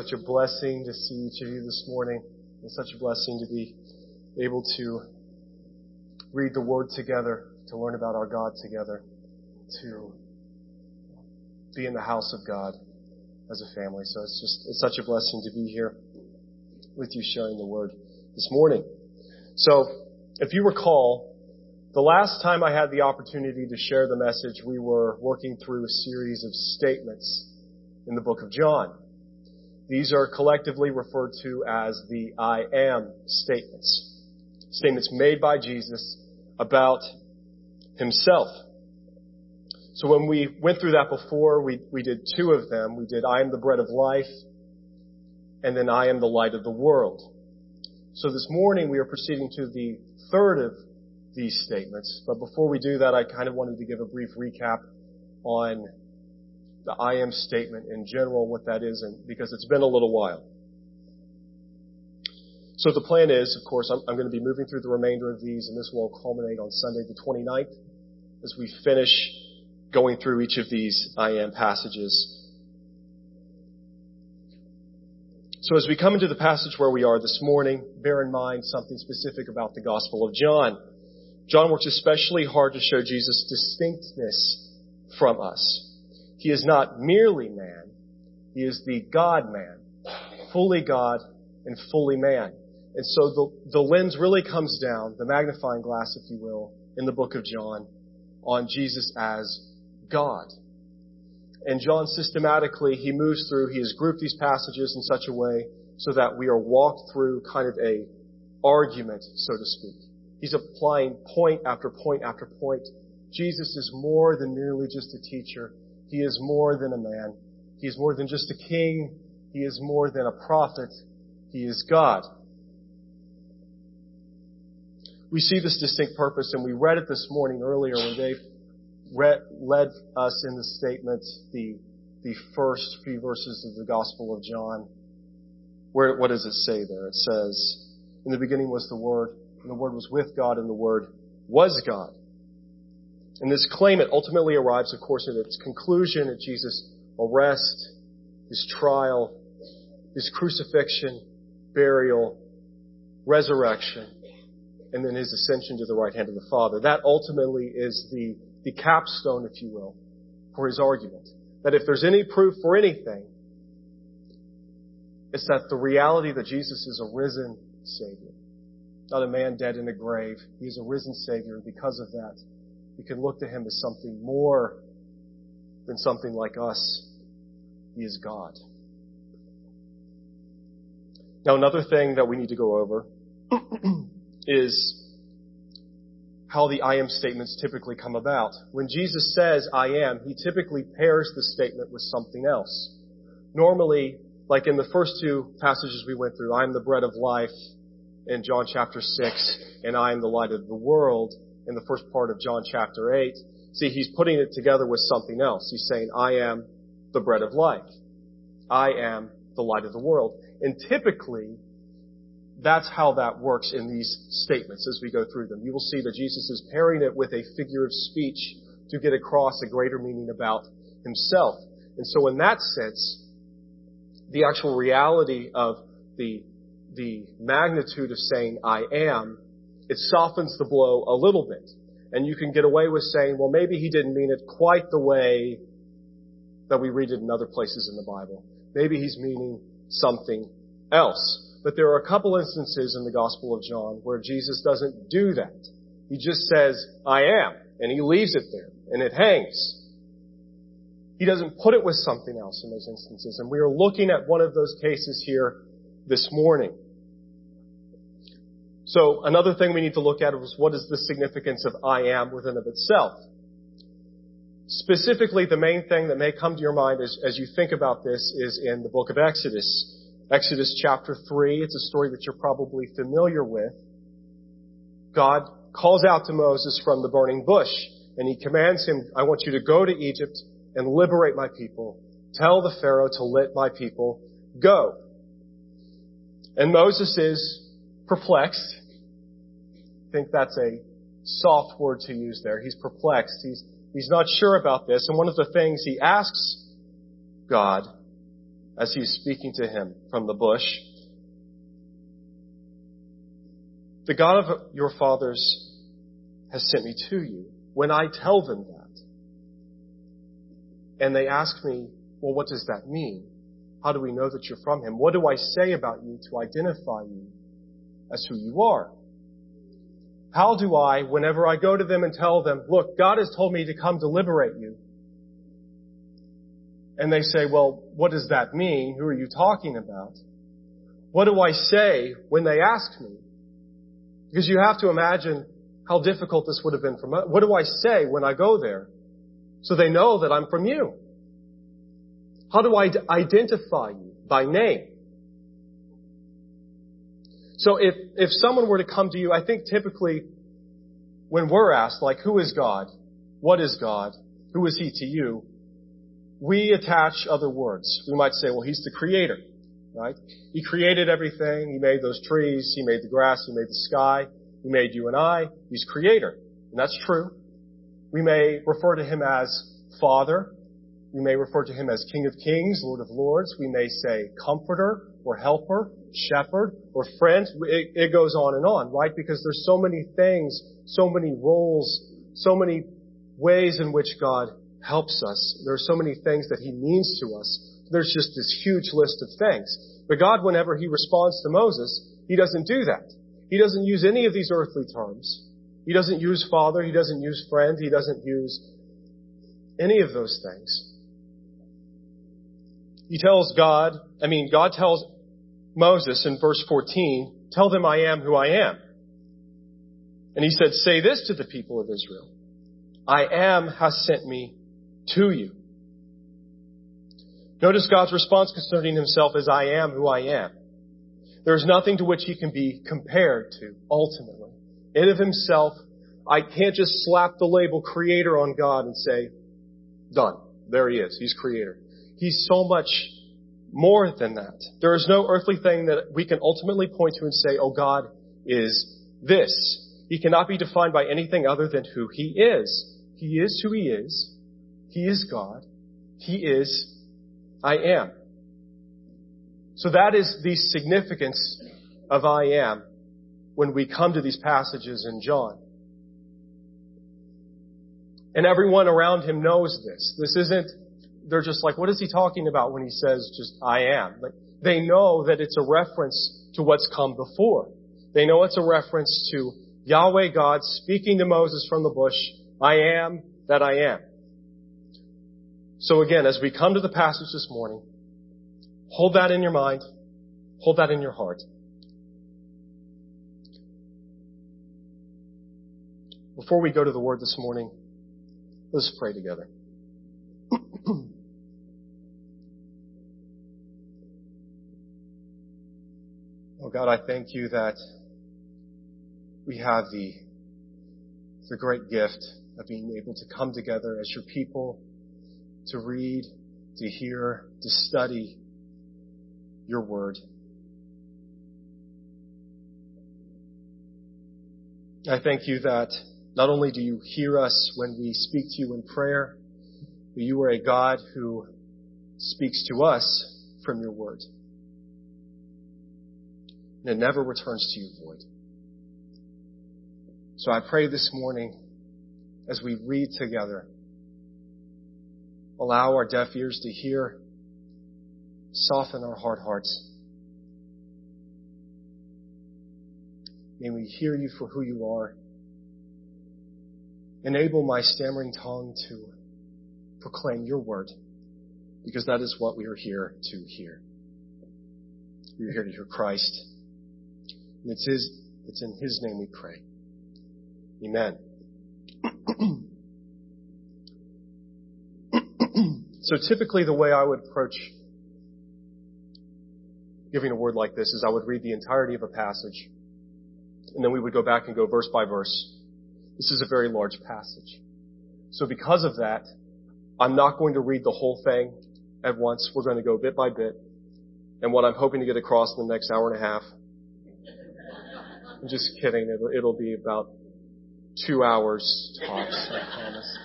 such a blessing to see each of you this morning. It's such a blessing to be able to read the Word together, to learn about our God together, to be in the house of God as a family. So it's just, it's such a blessing to be here with you sharing the Word this morning. So, if you recall, the last time I had the opportunity to share the message, we were working through a series of statements in the book of John. These are collectively referred to as the I am statements. Statements made by Jesus about himself. So when we went through that before, we, we did two of them. We did I am the bread of life, and then I am the light of the world. So this morning we are proceeding to the third of these statements. But before we do that, I kind of wanted to give a brief recap on the I am statement in general, what that is, and because it's been a little while. So the plan is, of course, I'm, I'm going to be moving through the remainder of these, and this will culminate on Sunday the 29th as we finish going through each of these I am passages. So as we come into the passage where we are this morning, bear in mind something specific about the Gospel of John. John works especially hard to show Jesus' distinctness from us. He is not merely man. He is the God man, fully God and fully man. And so the, the lens really comes down, the magnifying glass, if you will, in the book of John, on Jesus as God. And John systematically, he moves through, he has grouped these passages in such a way so that we are walked through kind of a argument, so to speak. He's applying point after point after point. Jesus is more than merely just a teacher. He is more than a man. He is more than just a king. He is more than a prophet. He is God. We see this distinct purpose, and we read it this morning earlier when Dave read, led us in the statement, the, the first few verses of the Gospel of John. Where, what does it say there? It says, In the beginning was the Word, and the Word was with God, and the Word was God. And this claim, it ultimately arrives, of course, at its conclusion at Jesus' arrest, his trial, his crucifixion, burial, resurrection, and then his ascension to the right hand of the Father. That ultimately is the, the capstone, if you will, for his argument. That if there's any proof for anything, it's that the reality that Jesus is a risen Savior. Not a man dead in a grave. He is a risen Savior, and because of that, we can look to him as something more than something like us. He is God. Now another thing that we need to go over is how the I am statements typically come about. When Jesus says I am, he typically pairs the statement with something else. Normally, like in the first two passages we went through, I am the bread of life in John chapter 6, and I am the light of the world in the first part of John chapter 8. See, he's putting it together with something else. He's saying, I am the bread of life. I am the light of the world. And typically, that's how that works in these statements as we go through them. You will see that Jesus is pairing it with a figure of speech to get across a greater meaning about himself. And so in that sense, the actual reality of the, the magnitude of saying I am, it softens the blow a little bit. And you can get away with saying, well, maybe he didn't mean it quite the way that we read it in other places in the Bible. Maybe he's meaning something else. But there are a couple instances in the Gospel of John where Jesus doesn't do that. He just says, I am, and he leaves it there, and it hangs. He doesn't put it with something else in those instances. And we are looking at one of those cases here this morning. So another thing we need to look at is what is the significance of I am within of itself. Specifically, the main thing that may come to your mind as, as you think about this is in the book of Exodus. Exodus chapter 3, it's a story that you're probably familiar with. God calls out to Moses from the burning bush and he commands him, I want you to go to Egypt and liberate my people. Tell the Pharaoh to let my people go. And Moses is perplexed. Think that's a soft word to use there. He's perplexed. He's, he's not sure about this. And one of the things he asks God as he's speaking to him from the bush, the God of your fathers has sent me to you. When I tell them that, and they ask me, well, what does that mean? How do we know that you're from him? What do I say about you to identify you as who you are? How do I, whenever I go to them and tell them, look, God has told me to come to liberate you, and they say, well, what does that mean? Who are you talking about? What do I say when they ask me? Because you have to imagine how difficult this would have been for me. What do I say when I go there? So they know that I'm from you. How do I identify you? By name. So if, if someone were to come to you, I think typically when we're asked, like, who is God? What is God? Who is He to you? We attach other words. We might say, well, He's the creator, right? He created everything. He made those trees. He made the grass. He made the sky. He made you and I. He's creator. And that's true. We may refer to Him as Father. We may refer to him as King of Kings, Lord of Lords. We may say comforter or helper, shepherd or friend. It, it, goes on and on, right? Because there's so many things, so many roles, so many ways in which God helps us. There are so many things that he means to us. There's just this huge list of things. But God, whenever he responds to Moses, he doesn't do that. He doesn't use any of these earthly terms. He doesn't use father. He doesn't use friend. He doesn't use any of those things. He tells God, I mean, God tells Moses in verse 14, tell them I am who I am. And he said, say this to the people of Israel. I am has sent me to you. Notice God's response concerning himself as I am who I am. There's nothing to which he can be compared to, ultimately. In of himself, I can't just slap the label creator on God and say, done. There he is. He's creator. He's so much more than that. There is no earthly thing that we can ultimately point to and say, oh, God is this. He cannot be defined by anything other than who He is. He is who He is. He is God. He is I am. So that is the significance of I am when we come to these passages in John. And everyone around him knows this. This isn't they're just like, what is he talking about when he says just, I am? Like, they know that it's a reference to what's come before. They know it's a reference to Yahweh God speaking to Moses from the bush, I am that I am. So again, as we come to the passage this morning, hold that in your mind, hold that in your heart. Before we go to the word this morning, let's pray together. Oh God, I thank you that we have the, the great gift of being able to come together as your people to read, to hear, to study your word. I thank you that not only do you hear us when we speak to you in prayer, you are a God who speaks to us from your word and it never returns to you void. So I pray this morning as we read together, allow our deaf ears to hear, soften our hard hearts. May we hear you for who you are. Enable my stammering tongue to proclaim your word, because that is what we are here to hear. We are here to hear Christ and it's His, it's in His name we pray. Amen. so typically the way I would approach giving a word like this is I would read the entirety of a passage and then we would go back and go verse by verse. This is a very large passage. So because of that, I'm not going to read the whole thing at once. We're going to go bit by bit. And what I'm hoping to get across in the next hour and a half I'm just kidding. It'll, it'll be about two hours tops, I promise.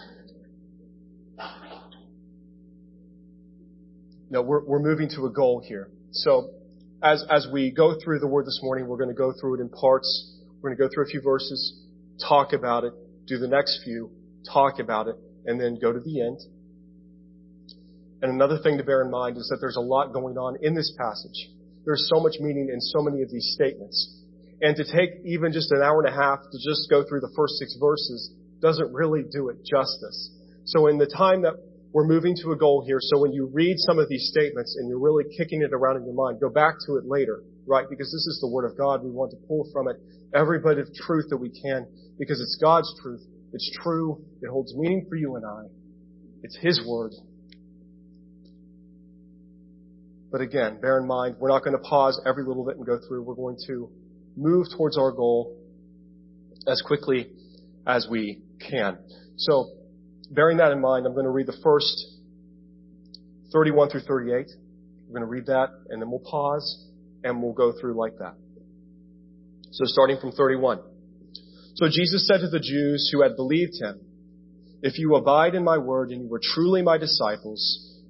no, we're, we're moving to a goal here. So as, as we go through the word this morning, we're going to go through it in parts. We're going to go through a few verses, talk about it, do the next few, talk about it, and then go to the end. And another thing to bear in mind is that there's a lot going on in this passage. There's so much meaning in so many of these statements. And to take even just an hour and a half to just go through the first six verses doesn't really do it justice. So in the time that we're moving to a goal here, so when you read some of these statements and you're really kicking it around in your mind, go back to it later, right? Because this is the Word of God. We want to pull from it every bit of truth that we can because it's God's truth. It's true. It holds meaning for you and I. It's His Word. But again, bear in mind, we're not going to pause every little bit and go through. We're going to move towards our goal as quickly as we can. So, bearing that in mind, I'm going to read the first 31 through 38. We're going to read that and then we'll pause and we'll go through like that. So starting from 31. So Jesus said to the Jews who had believed him, If you abide in my word and you are truly my disciples,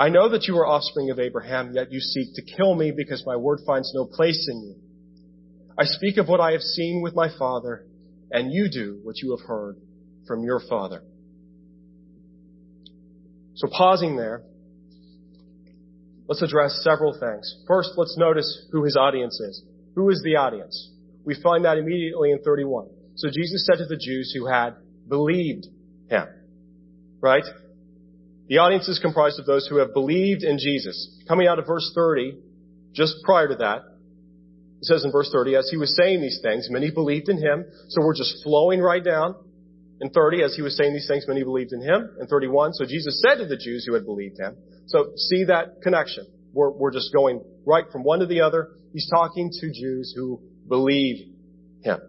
I know that you are offspring of Abraham, yet you seek to kill me because my word finds no place in you. I speak of what I have seen with my father, and you do what you have heard from your father. So pausing there, let's address several things. First, let's notice who his audience is. Who is the audience? We find that immediately in 31. So Jesus said to the Jews who had believed him, right? The audience is comprised of those who have believed in Jesus. Coming out of verse 30, just prior to that, it says in verse 30, as he was saying these things, many believed in him. So we're just flowing right down. In 30, as he was saying these things, many believed in him. In 31, so Jesus said to the Jews who had believed him. So see that connection. We're, we're just going right from one to the other. He's talking to Jews who believe him.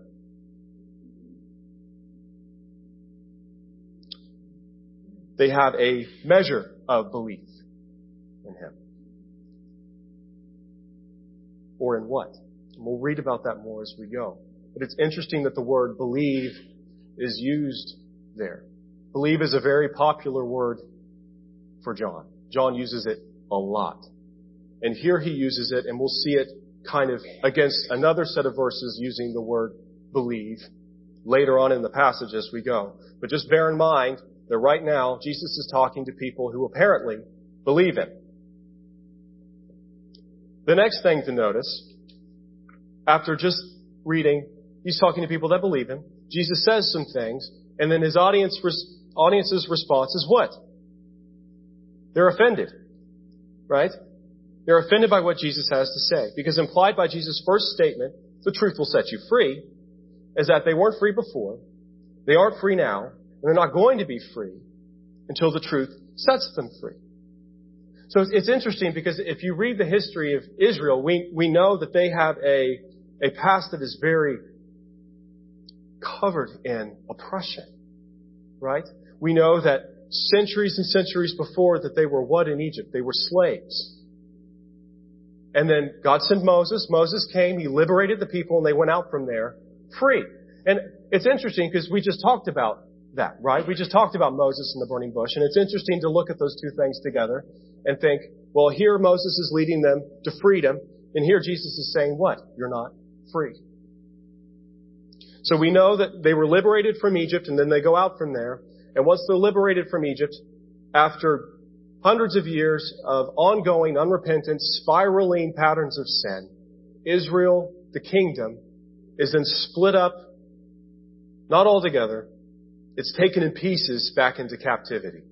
They have a measure of belief in Him. Or in what? And we'll read about that more as we go. But it's interesting that the word believe is used there. Believe is a very popular word for John. John uses it a lot. And here he uses it, and we'll see it kind of against another set of verses using the word believe later on in the passage as we go. But just bear in mind, that right now Jesus is talking to people who apparently believe him. The next thing to notice, after just reading, he's talking to people that believe him. Jesus says some things, and then his audience, audience's response is what? They're offended. Right? They're offended by what Jesus has to say. Because implied by Jesus' first statement, the truth will set you free, is that they weren't free before, they aren't free now, and they're not going to be free until the truth sets them free. So it's interesting because if you read the history of Israel, we, we know that they have a, a past that is very covered in oppression. Right? We know that centuries and centuries before that they were what in Egypt? They were slaves. And then God sent Moses. Moses came, he liberated the people, and they went out from there free. And it's interesting because we just talked about that, right? We just talked about Moses and the burning bush, and it's interesting to look at those two things together and think, well, here Moses is leading them to freedom, and here Jesus is saying what? You're not free. So we know that they were liberated from Egypt, and then they go out from there, and once they're liberated from Egypt, after hundreds of years of ongoing, unrepentant, spiraling patterns of sin, Israel, the kingdom, is then split up, not all together, it's taken in pieces back into captivity.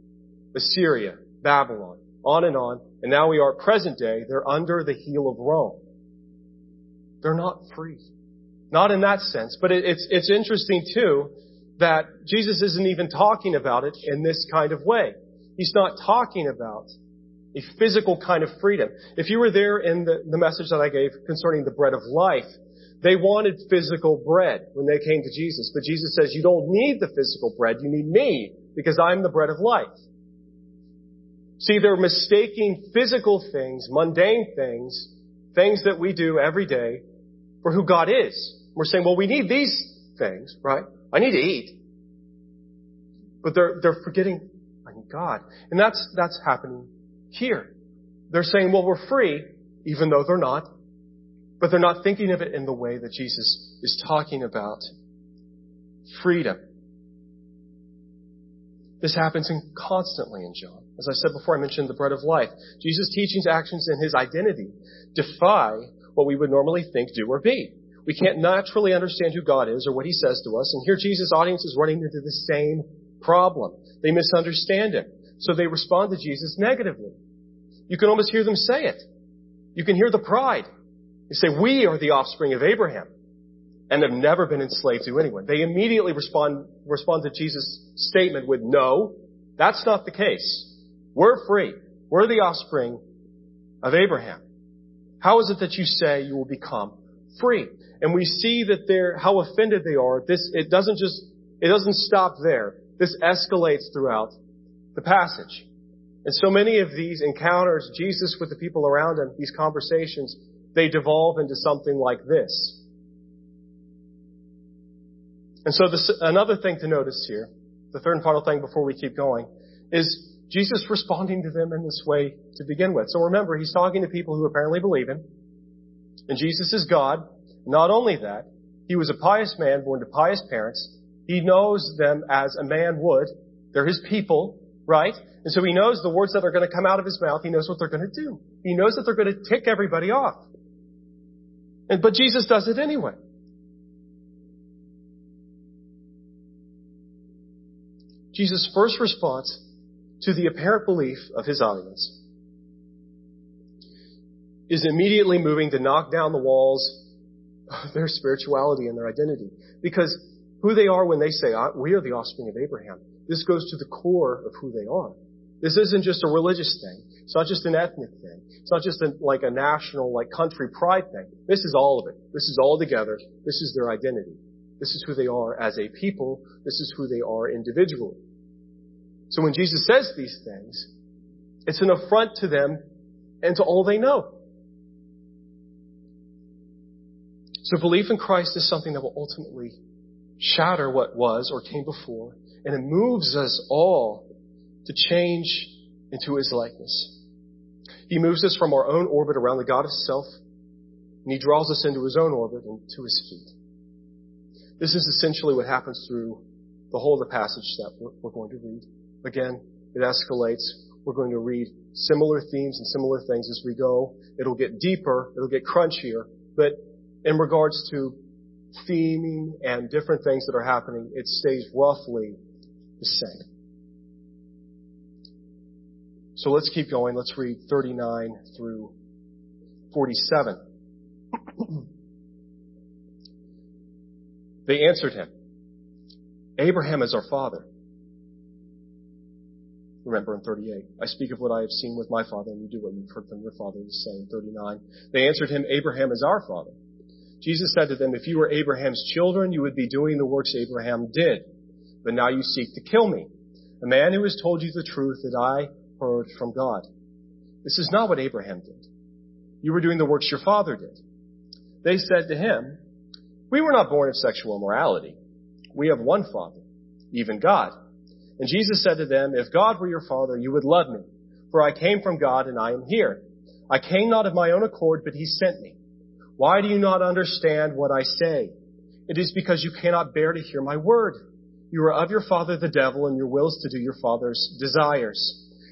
Assyria, Babylon, on and on, and now we are present day, they're under the heel of Rome. They're not free. Not in that sense, but it, it's, it's interesting too that Jesus isn't even talking about it in this kind of way. He's not talking about a physical kind of freedom. If you were there in the, the message that I gave concerning the bread of life, they wanted physical bread when they came to Jesus. But Jesus says, you don't need the physical bread, you need me, because I'm the bread of life. See, they're mistaking physical things, mundane things, things that we do every day, for who God is. We're saying, well, we need these things, right? I need to eat. But they're, they're forgetting I need God. And that's, that's happening here. They're saying, well, we're free, even though they're not. But they're not thinking of it in the way that Jesus is talking about freedom. This happens in, constantly in John. As I said before, I mentioned the bread of life. Jesus' teachings, actions, and his identity defy what we would normally think, do, or be. We can't naturally understand who God is or what he says to us, and here Jesus' audience is running into the same problem. They misunderstand him. So they respond to Jesus negatively. You can almost hear them say it. You can hear the pride. They say, we are the offspring of Abraham and have never been enslaved to anyone. They immediately respond, respond to Jesus' statement with, no, that's not the case. We're free. We're the offspring of Abraham. How is it that you say you will become free? And we see that they're, how offended they are. This, it doesn't just, it doesn't stop there. This escalates throughout the passage. And so many of these encounters, Jesus with the people around him, these conversations, they devolve into something like this. And so this, another thing to notice here, the third and final thing before we keep going, is Jesus responding to them in this way to begin with. So remember, he's talking to people who apparently believe him. And Jesus is God. Not only that, he was a pious man born to pious parents. He knows them as a man would. They're his people, right? And so he knows the words that are going to come out of his mouth. He knows what they're going to do. He knows that they're going to tick everybody off. And, but Jesus does it anyway. Jesus' first response to the apparent belief of his audience is immediately moving to knock down the walls of their spirituality and their identity. Because who they are when they say, we are the offspring of Abraham, this goes to the core of who they are. This isn't just a religious thing. It's not just an ethnic thing. It's not just a, like a national, like country pride thing. This is all of it. This is all together. This is their identity. This is who they are as a people. This is who they are individually. So when Jesus says these things, it's an affront to them and to all they know. So belief in Christ is something that will ultimately shatter what was or came before, and it moves us all to change into His likeness. He moves us from our own orbit around the God of self, and He draws us into His own orbit and to His feet. This is essentially what happens through the whole of the passage that we're going to read. Again, it escalates. We're going to read similar themes and similar things as we go. It'll get deeper. It'll get crunchier. But in regards to theming and different things that are happening, it stays roughly the same. So let's keep going. Let's read 39 through 47. they answered him, Abraham is our father. Remember in 38, I speak of what I have seen with my father, and you do what you've heard from your father the same. 39, they answered him, Abraham is our father. Jesus said to them, if you were Abraham's children, you would be doing the works Abraham did. But now you seek to kill me, a man who has told you the truth that I heard from God. This is not what Abraham did. You were doing the works your father did. They said to him, we were not born of sexual immorality. We have one father, even God. And Jesus said to them, If God were your father, you would love me, for I came from God and I am here. I came not of my own accord, but he sent me. Why do you not understand what I say? It is because you cannot bear to hear my word. You are of your father the devil, and your will is to do your father's desires.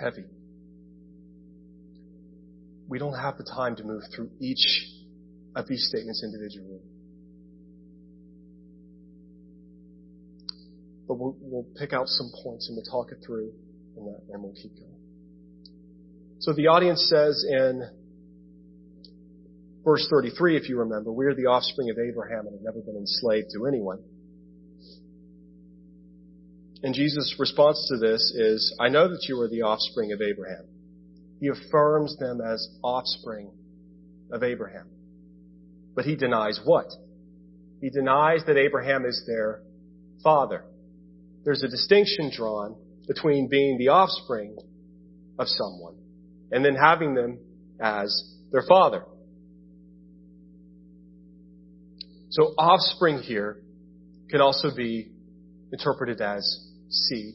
heavy. We don't have the time to move through each of these statements individually. But we'll, we'll pick out some points and we'll talk it through and, that, and we'll keep going. So the audience says in verse 33, if you remember, we are the offspring of Abraham and have never been enslaved to anyone. And Jesus' response to this is, I know that you are the offspring of Abraham. He affirms them as offspring of Abraham. But he denies what? He denies that Abraham is their father. There's a distinction drawn between being the offspring of someone and then having them as their father. So offspring here can also be interpreted as seed.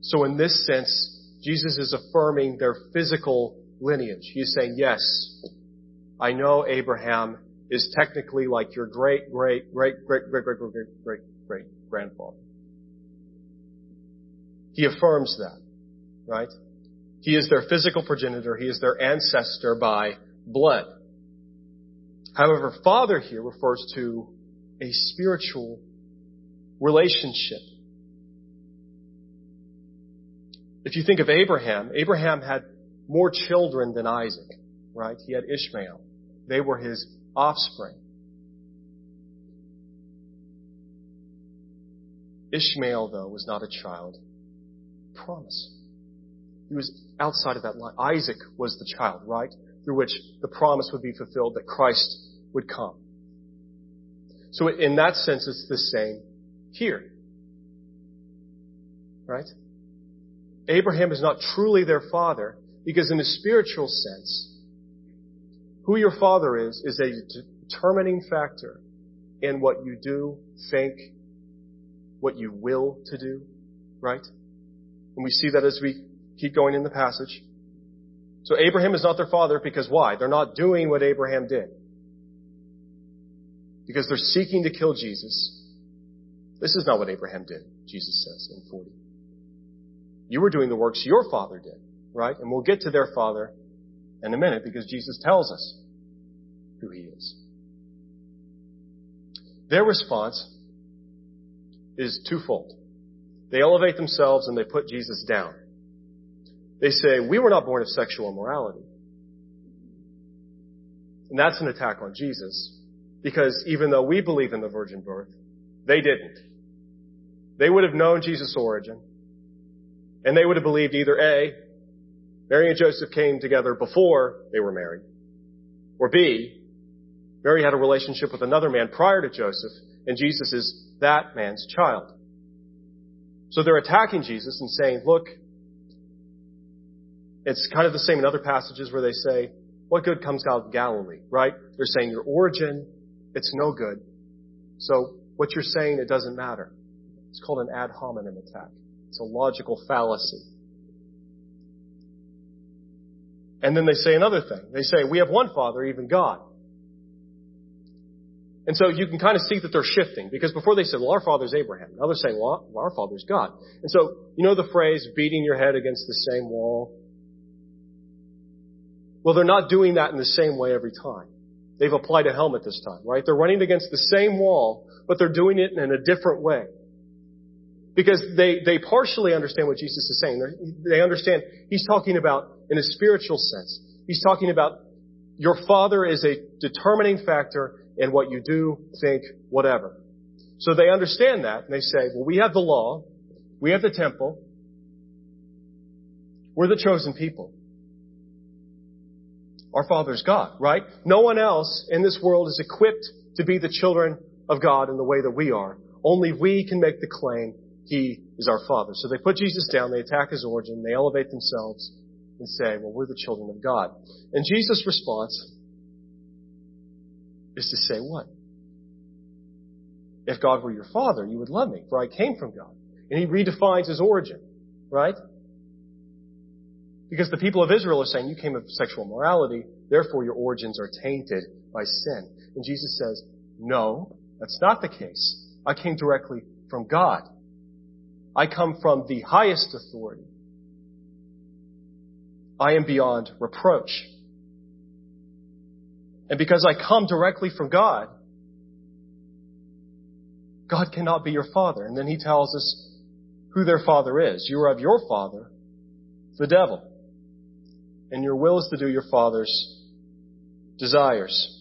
So in this sense, Jesus is affirming their physical lineage. He's saying, yes, I know Abraham is technically like your great, great, great, great, great, great, great, great, great, great grandfather. He affirms that, right? He is their physical progenitor. He is their ancestor by blood. However, father here refers to a spiritual relationship. If you think of Abraham, Abraham had more children than Isaac, right? He had Ishmael. They were his offspring. Ishmael, though, was not a child. Promise. He was outside of that line. Isaac was the child, right? Through which the promise would be fulfilled that Christ would come. So in that sense, it's the same here. Right? Abraham is not truly their father because in a spiritual sense, who your father is, is a determining factor in what you do, think, what you will to do, right? And we see that as we keep going in the passage. So Abraham is not their father because why? They're not doing what Abraham did. Because they're seeking to kill Jesus. This is not what Abraham did, Jesus says in 40. You were doing the works your father did, right? And we'll get to their father in a minute because Jesus tells us who he is. Their response is twofold. They elevate themselves and they put Jesus down. They say, we were not born of sexual immorality. And that's an attack on Jesus because even though we believe in the virgin birth, they didn't. They would have known Jesus' origin and they would have believed either A, Mary and Joseph came together before they were married, or B, Mary had a relationship with another man prior to Joseph and Jesus is that man's child. So they're attacking Jesus and saying, look, it's kind of the same in other passages where they say, what good comes out of Galilee, right? They're saying your origin, it's no good. So what you're saying, it doesn't matter. It's called an ad hominem attack. It's a logical fallacy. And then they say another thing. They say, we have one Father, even God. And so you can kind of see that they're shifting because before they said, well, our father's Abraham. Now they're saying, well, our father's God. And so, you know the phrase, beating your head against the same wall? Well, they're not doing that in the same way every time. They've applied a helmet this time, right? They're running against the same wall, but they're doing it in a different way. Because they, they partially understand what Jesus is saying. They're, they understand he's talking about in a spiritual sense. He's talking about your father is a determining factor in what you do, think, whatever. So they understand that and they say, well, we have the law. We have the temple. We're the chosen people. Our Father's God, right? No one else in this world is equipped to be the children of God in the way that we are. Only we can make the claim He is our Father. So they put Jesus down, they attack His origin, they elevate themselves and say, well, we're the children of God. And Jesus' response is to say what? If God were your father, you would love me, for I came from God. And he redefines his origin, right? Because the people of Israel are saying you came of sexual morality, therefore your origins are tainted by sin. And Jesus says, no, that's not the case. I came directly from God. I come from the highest authority. I am beyond reproach. And because I come directly from God, God cannot be your father. And then he tells us who their father is. You are of your father, the devil. And your will is to do your father's desires.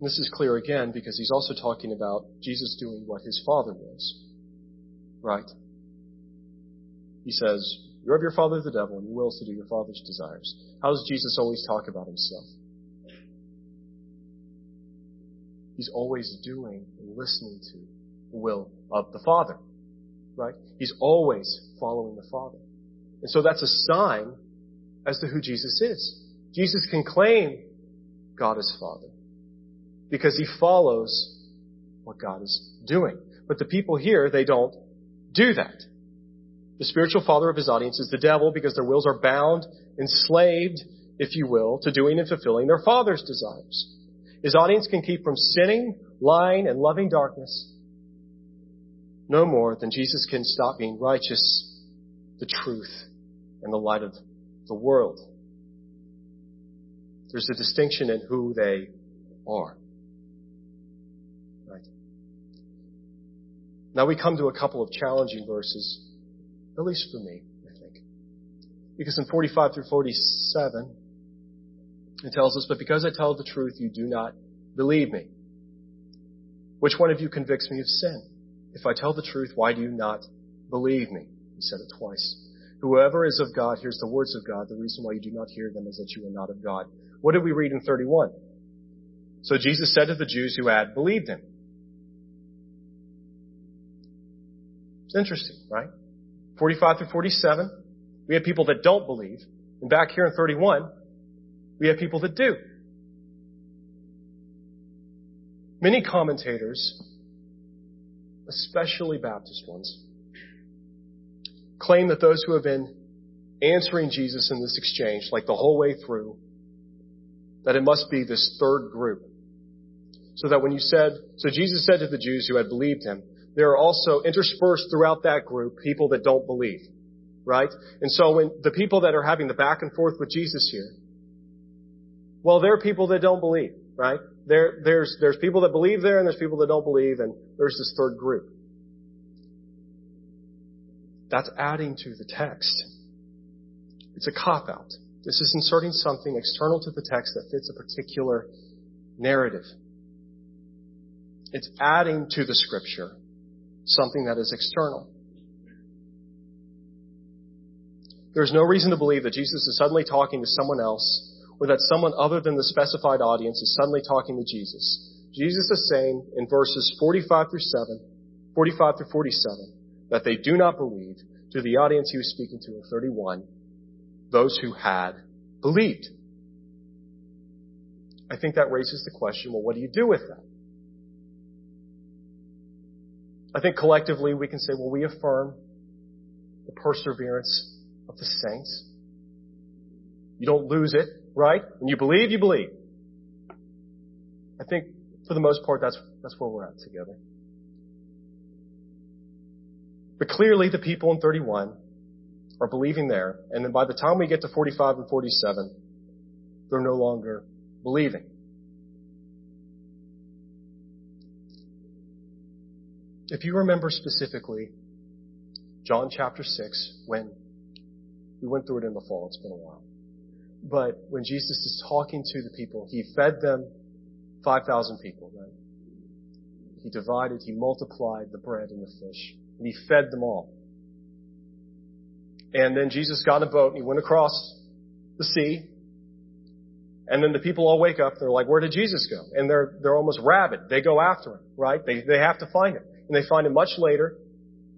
This is clear again because he's also talking about Jesus doing what his father was. Right? He says, You're of your father the devil, and your will to do your father's desires. How does Jesus always talk about himself? He's always doing and listening to the will of the Father. Right? He's always following the Father. And so that's a sign as to who Jesus is. Jesus can claim God as Father because he follows what God is doing. But the people here, they don't do that. The spiritual father of his audience is the devil because their wills are bound, enslaved, if you will, to doing and fulfilling their father's desires. His audience can keep from sinning, lying, and loving darkness no more than Jesus can stop being righteous, the truth, and the light of the world. There's a distinction in who they are. Right. Now we come to a couple of challenging verses, at least for me, I think. Because in 45 through 47, it tells us, but because I tell the truth, you do not believe me. Which one of you convicts me of sin? If I tell the truth, why do you not believe me? He said it twice. Whoever is of God hears the words of God. The reason why you do not hear them is that you are not of God. What did we read in 31? So Jesus said to the Jews who had believed him. It's interesting, right? 45 through 47, we have people that don't believe. And back here in 31, we have people that do. Many commentators, especially Baptist ones, claim that those who have been answering Jesus in this exchange, like the whole way through, that it must be this third group. So that when you said, so Jesus said to the Jews who had believed him, there are also interspersed throughout that group people that don't believe. Right? And so when the people that are having the back and forth with Jesus here, well, there are people that don't believe, right? There, there's, there's people that believe there and there's people that don't believe and there's this third group. That's adding to the text. It's a cop out. This is inserting something external to the text that fits a particular narrative. It's adding to the scripture something that is external. There's no reason to believe that Jesus is suddenly talking to someone else or that someone other than the specified audience is suddenly talking to Jesus. Jesus is saying in verses 45 through 7, 45 through 47, that they do not believe to the audience he was speaking to in 31, those who had believed. I think that raises the question, well, what do you do with that? I think collectively we can say, well, we affirm the perseverance of the saints. You don't lose it, right? When you believe, you believe. I think for the most part that's, that's where we're at together. But clearly the people in 31 are believing there, and then by the time we get to 45 and 47, they're no longer believing. If you remember specifically, John chapter 6, when we went through it in the fall, it's been a while. But when Jesus is talking to the people, he fed them 5,000 people, right? He divided, he multiplied the bread and the fish, and he fed them all. And then Jesus got in a boat and he went across the sea. And then the people all wake up. They're like, where did Jesus go? And they're, they're almost rabid. They go after him, right? They, they have to find him. And they find him much later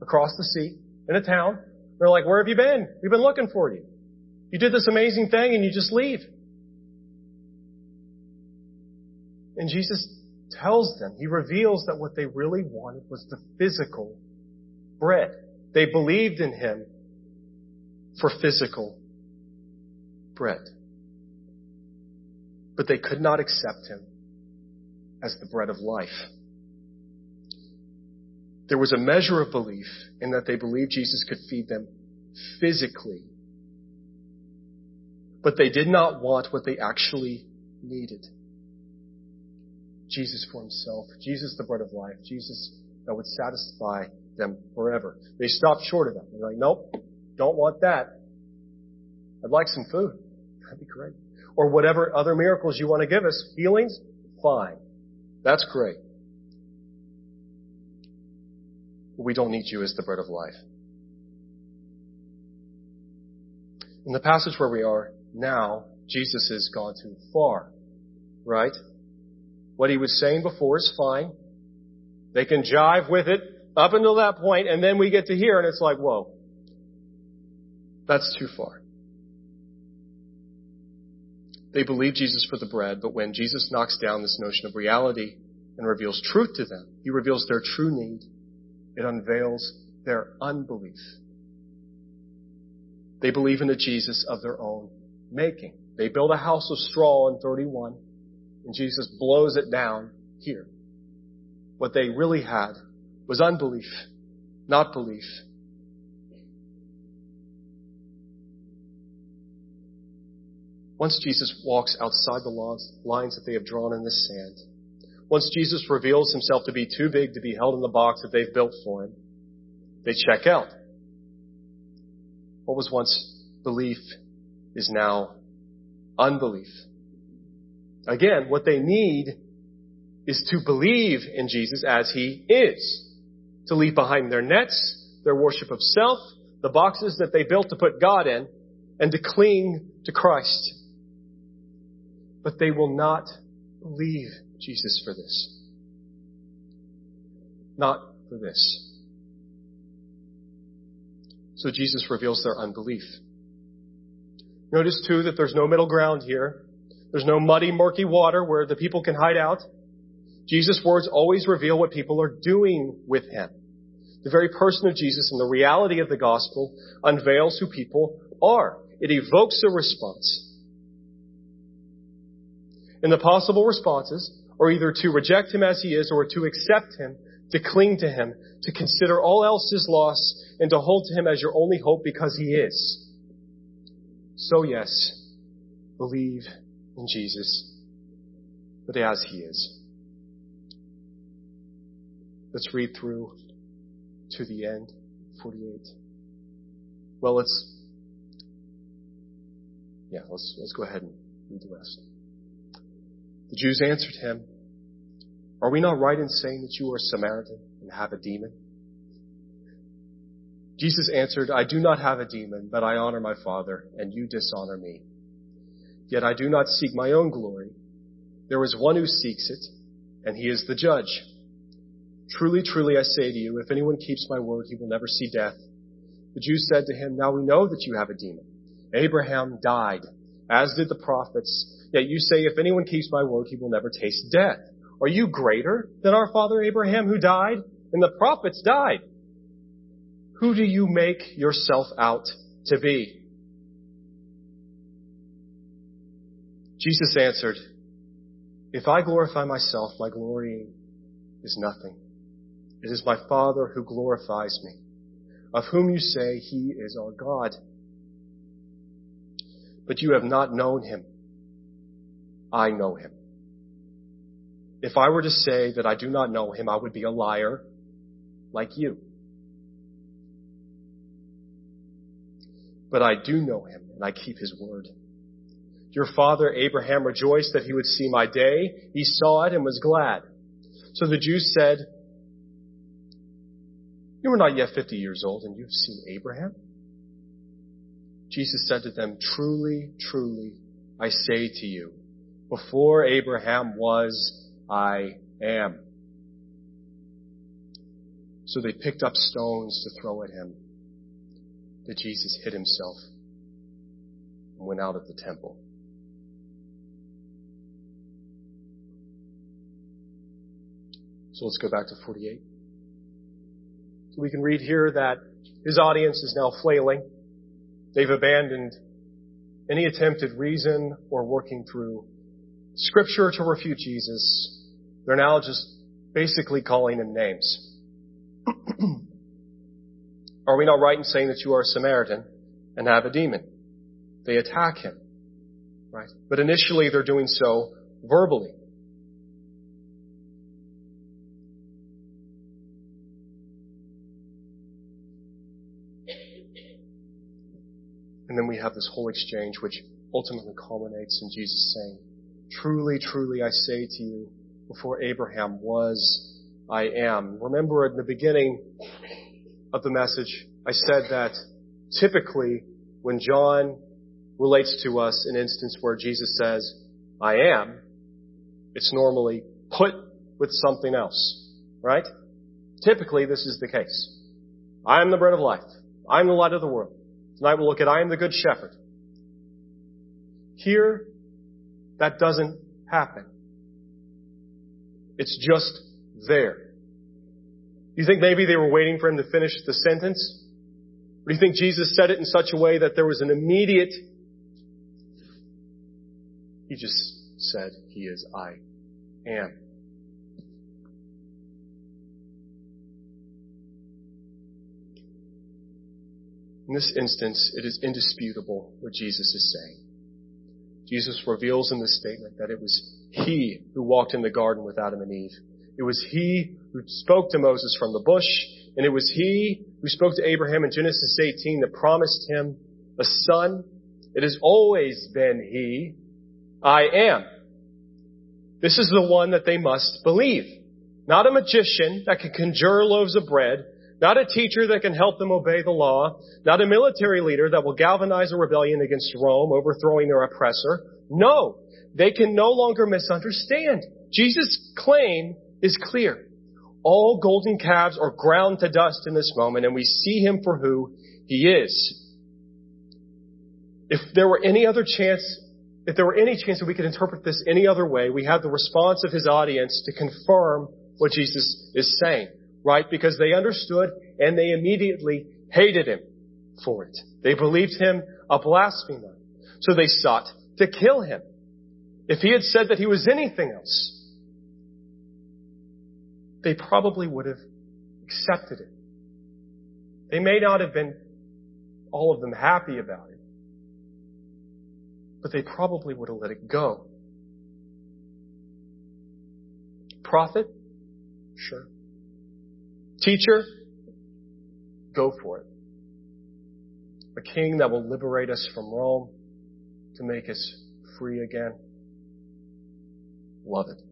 across the sea in a town. They're like, where have you been? We've been looking for you. You did this amazing thing and you just leave. And Jesus tells them, He reveals that what they really wanted was the physical bread. They believed in Him for physical bread. but they could not accept him as the bread of life. There was a measure of belief in that they believed Jesus could feed them physically, but they did not want what they actually needed. Jesus for himself, Jesus the bread of life, Jesus that would satisfy them forever. They stopped short of that. They're like, nope, don't want that. I'd like some food. That'd be great. Or whatever other miracles you want to give us. Healings? Fine. That's great. But we don't need you as the bread of life. In the passage where we are now, Jesus has gone too far. Right? What he was saying before is fine. They can jive with it up until that point, and then we get to here and it's like, whoa. That's too far. They believe Jesus for the bread, but when Jesus knocks down this notion of reality and reveals truth to them, he reveals their true need. It unveils their unbelief. They believe in a Jesus of their own making. They build a house of straw in 31, and Jesus blows it down here. What they really had was unbelief, not belief. Once Jesus walks outside the lines that they have drawn in the sand, once Jesus reveals himself to be too big to be held in the box that they've built for him, they check out. What was once belief is now unbelief. Again, what they need is to believe in Jesus as he is. To leave behind their nets, their worship of self, the boxes that they built to put God in, and to cling to Christ but they will not believe Jesus for this. Not for this. So Jesus reveals their unbelief. Notice too that there's no middle ground here. There's no muddy, murky water where the people can hide out. Jesus' words always reveal what people are doing with him. The very person of Jesus and the reality of the gospel unveils who people are. It evokes a response. And the possible responses are either to reject him as he is or to accept him, to cling to him, to consider all else as loss, and to hold to him as your only hope because he is. So yes, believe in Jesus, but as he is. Let's read through to the end, 48. Well, let's, yeah, let's, let's go ahead and read the rest. The Jews answered him, Are we not right in saying that you are a Samaritan and have a demon? Jesus answered, I do not have a demon, but I honor my Father, and you dishonor me. Yet I do not seek my own glory. There is one who seeks it, and he is the judge. Truly, truly, I say to you, if anyone keeps my word, he will never see death. The Jews said to him, Now we know that you have a demon. Abraham died, as did the prophets, Yet you say, if anyone keeps my word, he will never taste death. Are you greater than our father Abraham who died? And the prophets died. Who do you make yourself out to be? Jesus answered, If I glorify myself, my glorying is nothing. It is my Father who glorifies me, of whom you say he is our God. But you have not known him I know him. If I were to say that I do not know him, I would be a liar like you. But I do know him and I keep his word. Your father Abraham rejoiced that he would see my day. He saw it and was glad. So the Jews said, You are not yet 50 years old and you've seen Abraham? Jesus said to them, Truly, truly, I say to you, before Abraham was, I am. So they picked up stones to throw at him. But Jesus hid himself and went out of the temple. So let's go back to 48. So we can read here that his audience is now flailing. They've abandoned any attempt at reason or working through scripture to refute Jesus. They're now just basically calling him names. are we not right in saying that you are a Samaritan and have a demon? They attack him. Right? But initially they're doing so verbally. And then we have this whole exchange which ultimately culminates in Jesus saying, Truly, truly, I say to you, before Abraham was, I am. Remember in the beginning of the message, I said that typically when John relates to us an instance where Jesus says, I am, it's normally put with something else, right? Typically this is the case. I am the bread of life. I am the light of the world. Tonight we'll look at I am the good shepherd. Here, that doesn't happen. It's just there. You think maybe they were waiting for him to finish the sentence? Or do you think Jesus said it in such a way that there was an immediate, he just said, he is I am. In this instance, it is indisputable what Jesus is saying. Jesus reveals in this statement that it was He who walked in the garden with Adam and Eve. It was He who spoke to Moses from the bush, and it was He who spoke to Abraham in Genesis 18 that promised him a son. It has always been He. I am. This is the one that they must believe. Not a magician that can conjure loaves of bread, not a teacher that can help them obey the law. Not a military leader that will galvanize a rebellion against Rome, overthrowing their oppressor. No, they can no longer misunderstand. Jesus' claim is clear. All golden calves are ground to dust in this moment, and we see him for who he is. If there were any other chance, if there were any chance that we could interpret this any other way, we have the response of his audience to confirm what Jesus is saying right? Because they understood and they immediately hated him for it. They believed him a blasphemer. So they sought to kill him. If he had said that he was anything else, they probably would have accepted it. They may not have been all of them happy about it, but they probably would have let it go. Prophet? Sure. Teacher, go for it. A king that will liberate us from Rome to make us free again. Love it.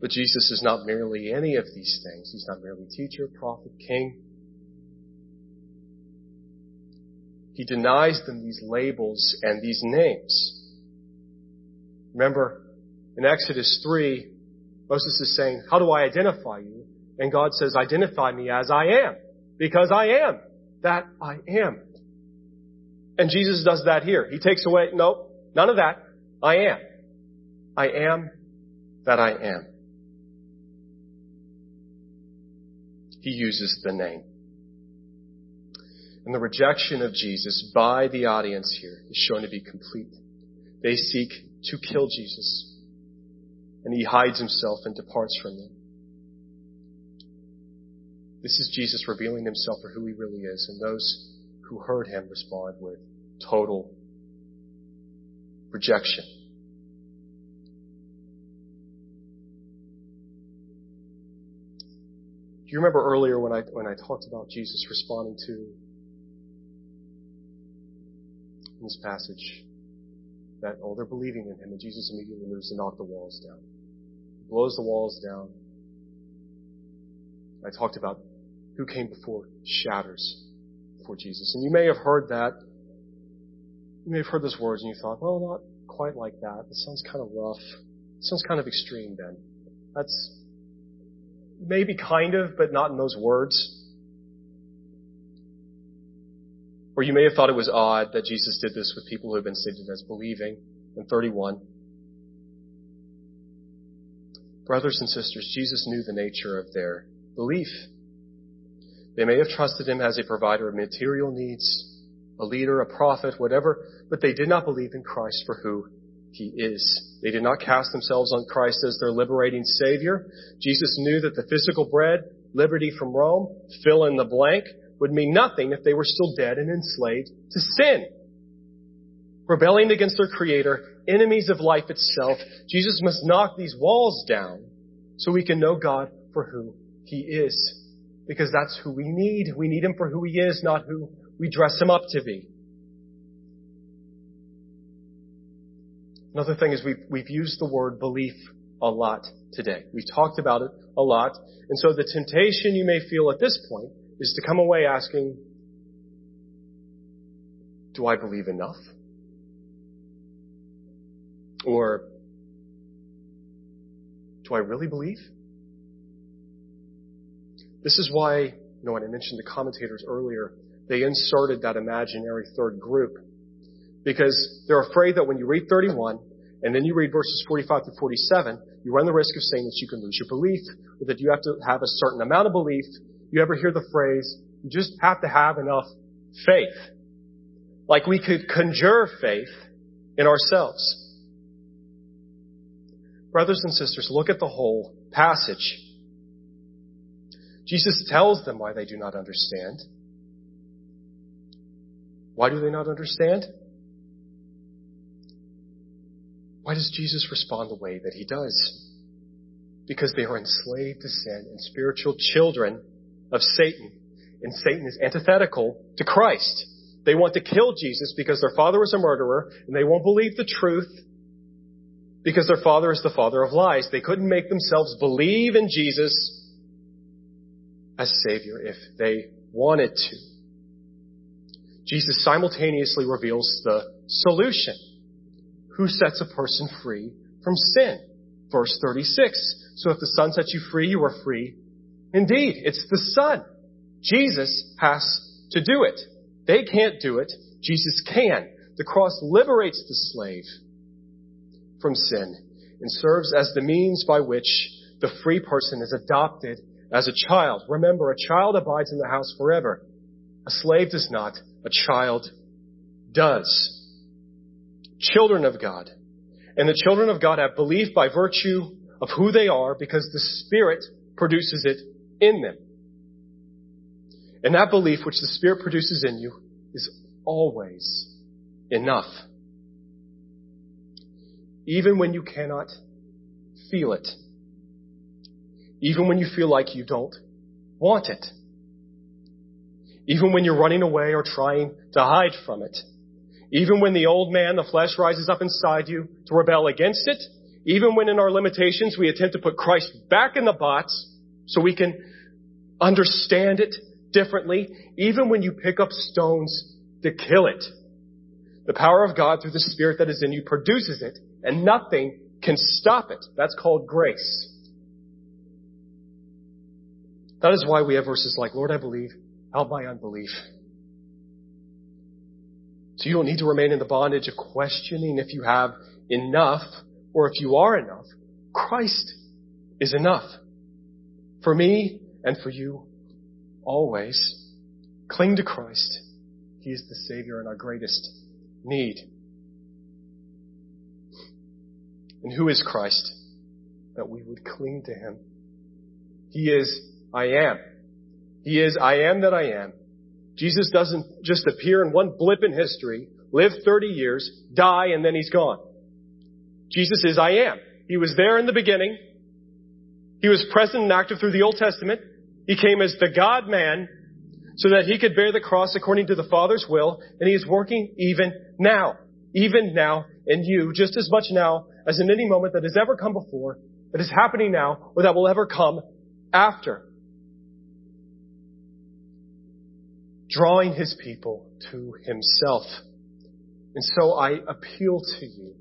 But Jesus is not merely any of these things. He's not merely teacher, prophet, king. He denies them these labels and these names. Remember, in Exodus 3, Moses is saying, how do I identify you? And God says, identify me as I am. Because I am that I am. And Jesus does that here. He takes away, no, none of that. I am. I am that I am. He uses the name. And the rejection of Jesus by the audience here is shown to be complete. They seek to kill Jesus. And he hides himself and departs from them. This is Jesus revealing himself for who he really is, and those who heard him respond with total rejection. Do you remember earlier when I, when I talked about Jesus responding to in this passage that, oh, they're believing in him, and Jesus immediately moves to knock the walls down. Blows the walls down. I talked about who came before shatters before Jesus. And you may have heard that. You may have heard those words and you thought, well, not quite like that. It sounds kind of rough. It sounds kind of extreme, Ben. That's maybe kind of, but not in those words. Or you may have thought it was odd that Jesus did this with people who have been stated as believing in 31. Brothers and sisters, Jesus knew the nature of their belief. They may have trusted him as a provider of material needs, a leader, a prophet, whatever, but they did not believe in Christ for who He is. They did not cast themselves on Christ as their liberating Savior. Jesus knew that the physical bread, liberty from Rome, fill in the blank, would mean nothing if they were still dead and enslaved to sin. Rebelling against their Creator, enemies of life itself, Jesus must knock these walls down so we can know God for who He is. Because that's who we need. We need Him for who He is, not who we dress Him up to be. Another thing is we've, we've used the word belief a lot today. We've talked about it a lot. And so the temptation you may feel at this point is to come away asking, do I believe enough? Or, do I really believe? This is why, you know, when I mentioned the commentators earlier, they inserted that imaginary third group because they're afraid that when you read 31 and then you read verses 45 through 47, you run the risk of saying that you can lose your belief or that you have to have a certain amount of belief. You ever hear the phrase, you just have to have enough faith. Like we could conjure faith in ourselves. Brothers and sisters, look at the whole passage. Jesus tells them why they do not understand. Why do they not understand? Why does Jesus respond the way that he does? Because they are enslaved to sin and spiritual children of Satan. And Satan is antithetical to Christ. They want to kill Jesus because their father was a murderer and they won't believe the truth because their father is the father of lies. They couldn't make themselves believe in Jesus as Savior if they wanted to. Jesus simultaneously reveals the solution who sets a person free from sin. Verse 36. So if the Son sets you free, you are free indeed. It's the Son. Jesus has to do it. They can't do it. Jesus can. The cross liberates the slave from sin and serves as the means by which the free person is adopted as a child. Remember, a child abides in the house forever. A slave does not. A child does children of God. And the children of God have belief by virtue of who they are because the Spirit produces it in them. And that belief which the Spirit produces in you is always enough. Even when you cannot feel it. Even when you feel like you don't want it. Even when you're running away or trying to hide from it. Even when the old man, the flesh, rises up inside you to rebel against it, even when in our limitations we attempt to put Christ back in the box so we can understand it differently, even when you pick up stones to kill it, the power of God through the Spirit that is in you produces it, and nothing can stop it. That's called grace. That is why we have verses like, Lord, I believe, help my unbelief. So you don't need to remain in the bondage of questioning if you have enough or if you are enough. Christ is enough. For me and for you always. Cling to Christ. He is the Savior in our greatest need. And who is Christ? That we would cling to Him. He is I am. He is I am that I am. Jesus doesn't just appear in one blip in history, live 30 years, die, and then he's gone. Jesus is I am. He was there in the beginning. He was present and active through the Old Testament. He came as the God man so that he could bear the cross according to the Father's will, and he is working even now. Even now in you, just as much now as in any moment that has ever come before, that is happening now, or that will ever come after. Drawing his people to himself. And so I appeal to you.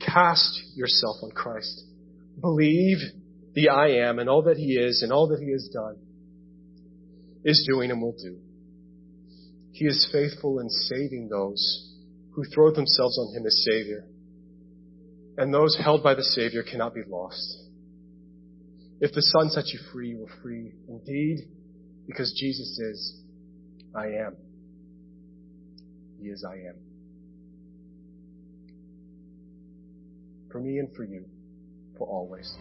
Cast yourself on Christ. Believe the I am and all that he is and all that he has done, is doing and will do. He is faithful in saving those who throw themselves on him as Savior. And those held by the Savior cannot be lost. If the Son sets you free, you are free indeed, because Jesus is I am. He is I am. For me and for you, for always.